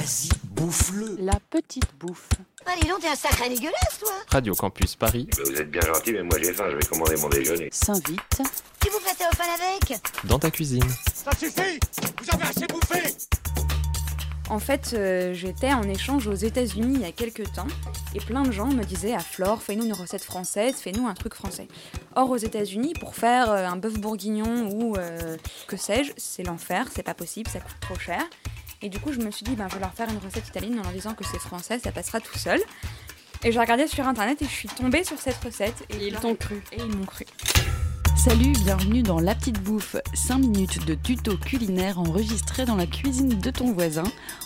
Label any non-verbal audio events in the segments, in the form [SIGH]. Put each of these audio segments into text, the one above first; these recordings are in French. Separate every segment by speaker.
Speaker 1: Vas-y, bouffe-le.
Speaker 2: La petite bouffe.
Speaker 3: Allez, donc, t'es un sacré dégueulasse, toi
Speaker 4: Radio Campus Paris,
Speaker 5: vous êtes bien gentil, mais moi j'ai faim, je vais commander mon déjeuner.
Speaker 2: S'invite.
Speaker 3: Tu vous prêtez au fan avec
Speaker 4: dans ta cuisine.
Speaker 1: Ça suffit Vous avez assez bouffé
Speaker 6: En fait, euh, j'étais en échange aux États-Unis il y a quelques temps et plein de gens me disaient à Flore, fais-nous une recette française, fais-nous un truc français. Or, aux États-Unis, pour faire euh, un bœuf bourguignon ou euh, que sais-je, c'est l'enfer, c'est pas possible, ça coûte trop cher. Et du coup, je me suis dit, ben, je vais leur faire une recette italienne en leur disant que c'est français, ça passera tout seul. Et j'ai regardé sur internet et je suis tombée sur cette recette. Et,
Speaker 2: ils t'ont cru.
Speaker 6: Et ils m'ont cru.
Speaker 2: Salut, bienvenue dans La Petite Bouffe, 5 minutes de tuto culinaire enregistré dans la cuisine de ton voisin.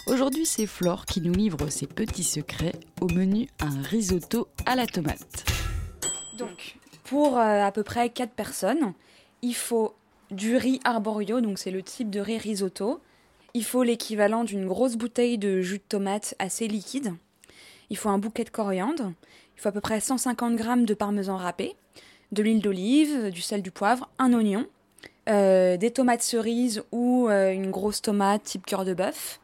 Speaker 2: Aujourd'hui, c'est Flore qui nous livre ses petits secrets au menu un risotto à la tomate.
Speaker 6: Donc, pour euh, à peu près 4 personnes, il faut du riz arborio, donc c'est le type de riz risotto. Il faut l'équivalent d'une grosse bouteille de jus de tomate assez liquide. Il faut un bouquet de coriandre. Il faut à peu près 150 g de parmesan râpé, de l'huile d'olive, du sel, du poivre, un oignon, euh, des tomates cerises ou euh, une grosse tomate type cœur de bœuf.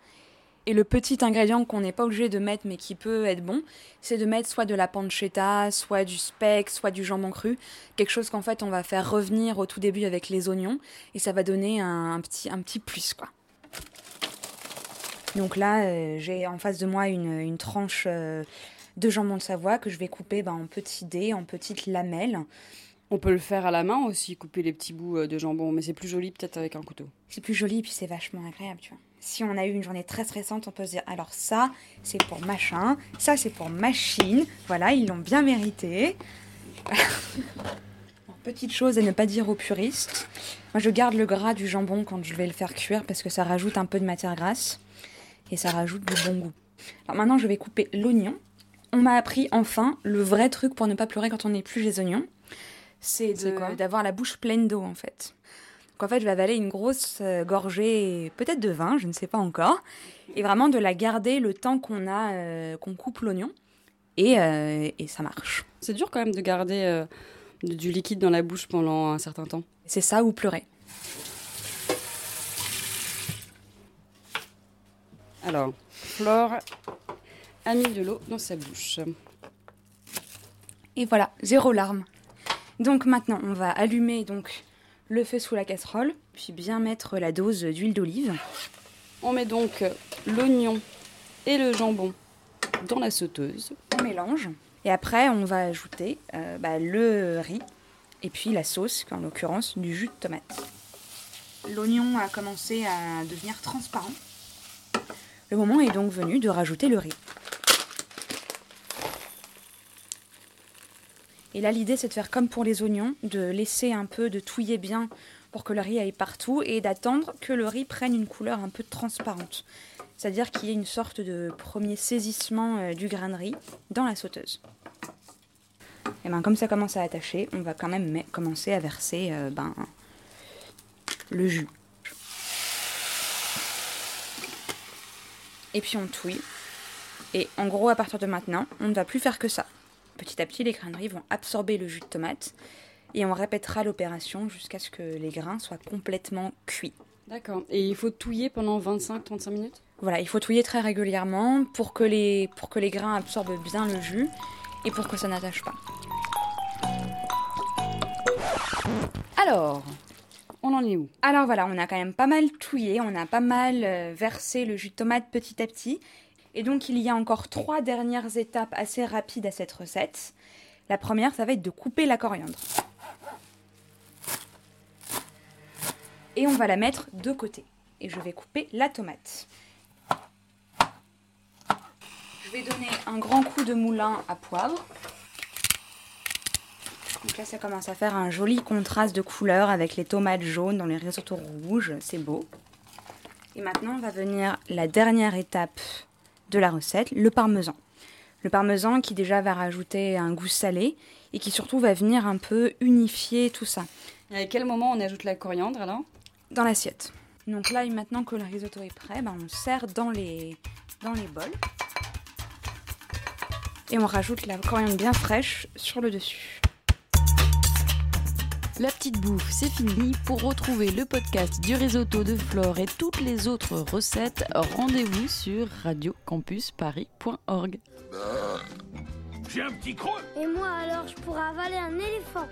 Speaker 6: Et le petit ingrédient qu'on n'est pas obligé de mettre mais qui peut être bon, c'est de mettre soit de la pancetta, soit du speck, soit du jambon cru, quelque chose qu'en fait on va faire revenir au tout début avec les oignons et ça va donner un, un petit, un petit plus quoi. Donc là, euh, j'ai en face de moi une, une tranche euh, de jambon de Savoie que je vais couper ben, en petits dés, en petites lamelles.
Speaker 7: On peut le faire à la main aussi, couper les petits bouts euh, de jambon, mais c'est plus joli peut-être avec un couteau.
Speaker 6: C'est plus joli et puis c'est vachement agréable, tu vois. Si on a eu une journée très stressante, on peut se dire alors ça, c'est pour machin, ça c'est pour machine. Voilà, ils l'ont bien mérité. [LAUGHS] Petite chose à ne pas dire aux puristes. Moi, je garde le gras du jambon quand je vais le faire cuire parce que ça rajoute un peu de matière grasse et ça rajoute du bon goût. Alors maintenant, je vais couper l'oignon. On m'a appris enfin le vrai truc pour ne pas pleurer quand on épluche les oignons. C'est d'avoir la bouche pleine d'eau en fait. Donc en fait, je vais avaler une grosse euh, gorgée, peut-être de vin, je ne sais pas encore, et vraiment de la garder le temps qu'on a, euh, qu'on coupe l'oignon, et, euh, et ça marche.
Speaker 7: C'est dur quand même de garder euh, de- du liquide dans la bouche pendant un certain temps.
Speaker 6: C'est ça ou pleurer.
Speaker 7: Alors, Flore a mis de l'eau dans sa bouche.
Speaker 6: Et voilà, zéro larme. Donc maintenant, on va allumer donc le feu sous la casserole, puis bien mettre la dose d'huile d'olive.
Speaker 7: On met donc l'oignon et le jambon dans la sauteuse.
Speaker 6: On mélange. Et après, on va ajouter euh, bah, le riz et puis la sauce, en l'occurrence du jus de tomate. L'oignon a commencé à devenir transparent. Le moment est donc venu de rajouter le riz. Et là, l'idée, c'est de faire comme pour les oignons, de laisser un peu, de touiller bien pour que le riz aille partout et d'attendre que le riz prenne une couleur un peu transparente. C'est-à-dire qu'il y ait une sorte de premier saisissement euh, du grain de riz dans la sauteuse. Et ben, comme ça commence à attacher, on va quand même commencer à verser euh, ben, le jus. Et puis on touille. Et en gros, à partir de maintenant, on ne va plus faire que ça. Petit à petit, les grains de riz vont absorber le jus de tomate et on répétera l'opération jusqu'à ce que les grains soient complètement cuits.
Speaker 7: D'accord. Et il faut touiller pendant 25-35 minutes?
Speaker 6: Voilà, il faut touiller très régulièrement pour que les, pour que les grains absorbent bien le jus et pour que ça n'attache pas.
Speaker 7: Alors, on en est où?
Speaker 6: Alors voilà, on a quand même pas mal touillé, on a pas mal euh, versé le jus de tomate petit à petit. Et donc il y a encore trois dernières étapes assez rapides à cette recette. La première, ça va être de couper la coriandre. Et on va la mettre de côté. Et je vais couper la tomate. Je vais donner un grand coup de moulin à poivre. Donc là, ça commence à faire un joli contraste de couleurs avec les tomates jaunes dans les risottos rouges. C'est beau. Et maintenant, va venir la dernière étape de la recette, le parmesan. Le parmesan qui déjà va rajouter un goût salé et qui surtout va venir un peu unifier tout ça
Speaker 7: Et à quel moment on ajoute la coriandre alors?
Speaker 6: Dans l'assiette. Donc là, maintenant que le risotto est prêt, ben, on le sert dans les, dans les bols. Et on rajoute la coriandre bien fraîche sur le dessus.
Speaker 2: La petite bouffe, c'est fini. Pour retrouver le podcast du risotto de Flore et toutes les autres recettes, rendez-vous sur radiocampusparis.org.
Speaker 1: J'ai un petit creux
Speaker 4: Et moi alors, je pourrais avaler un éléphant.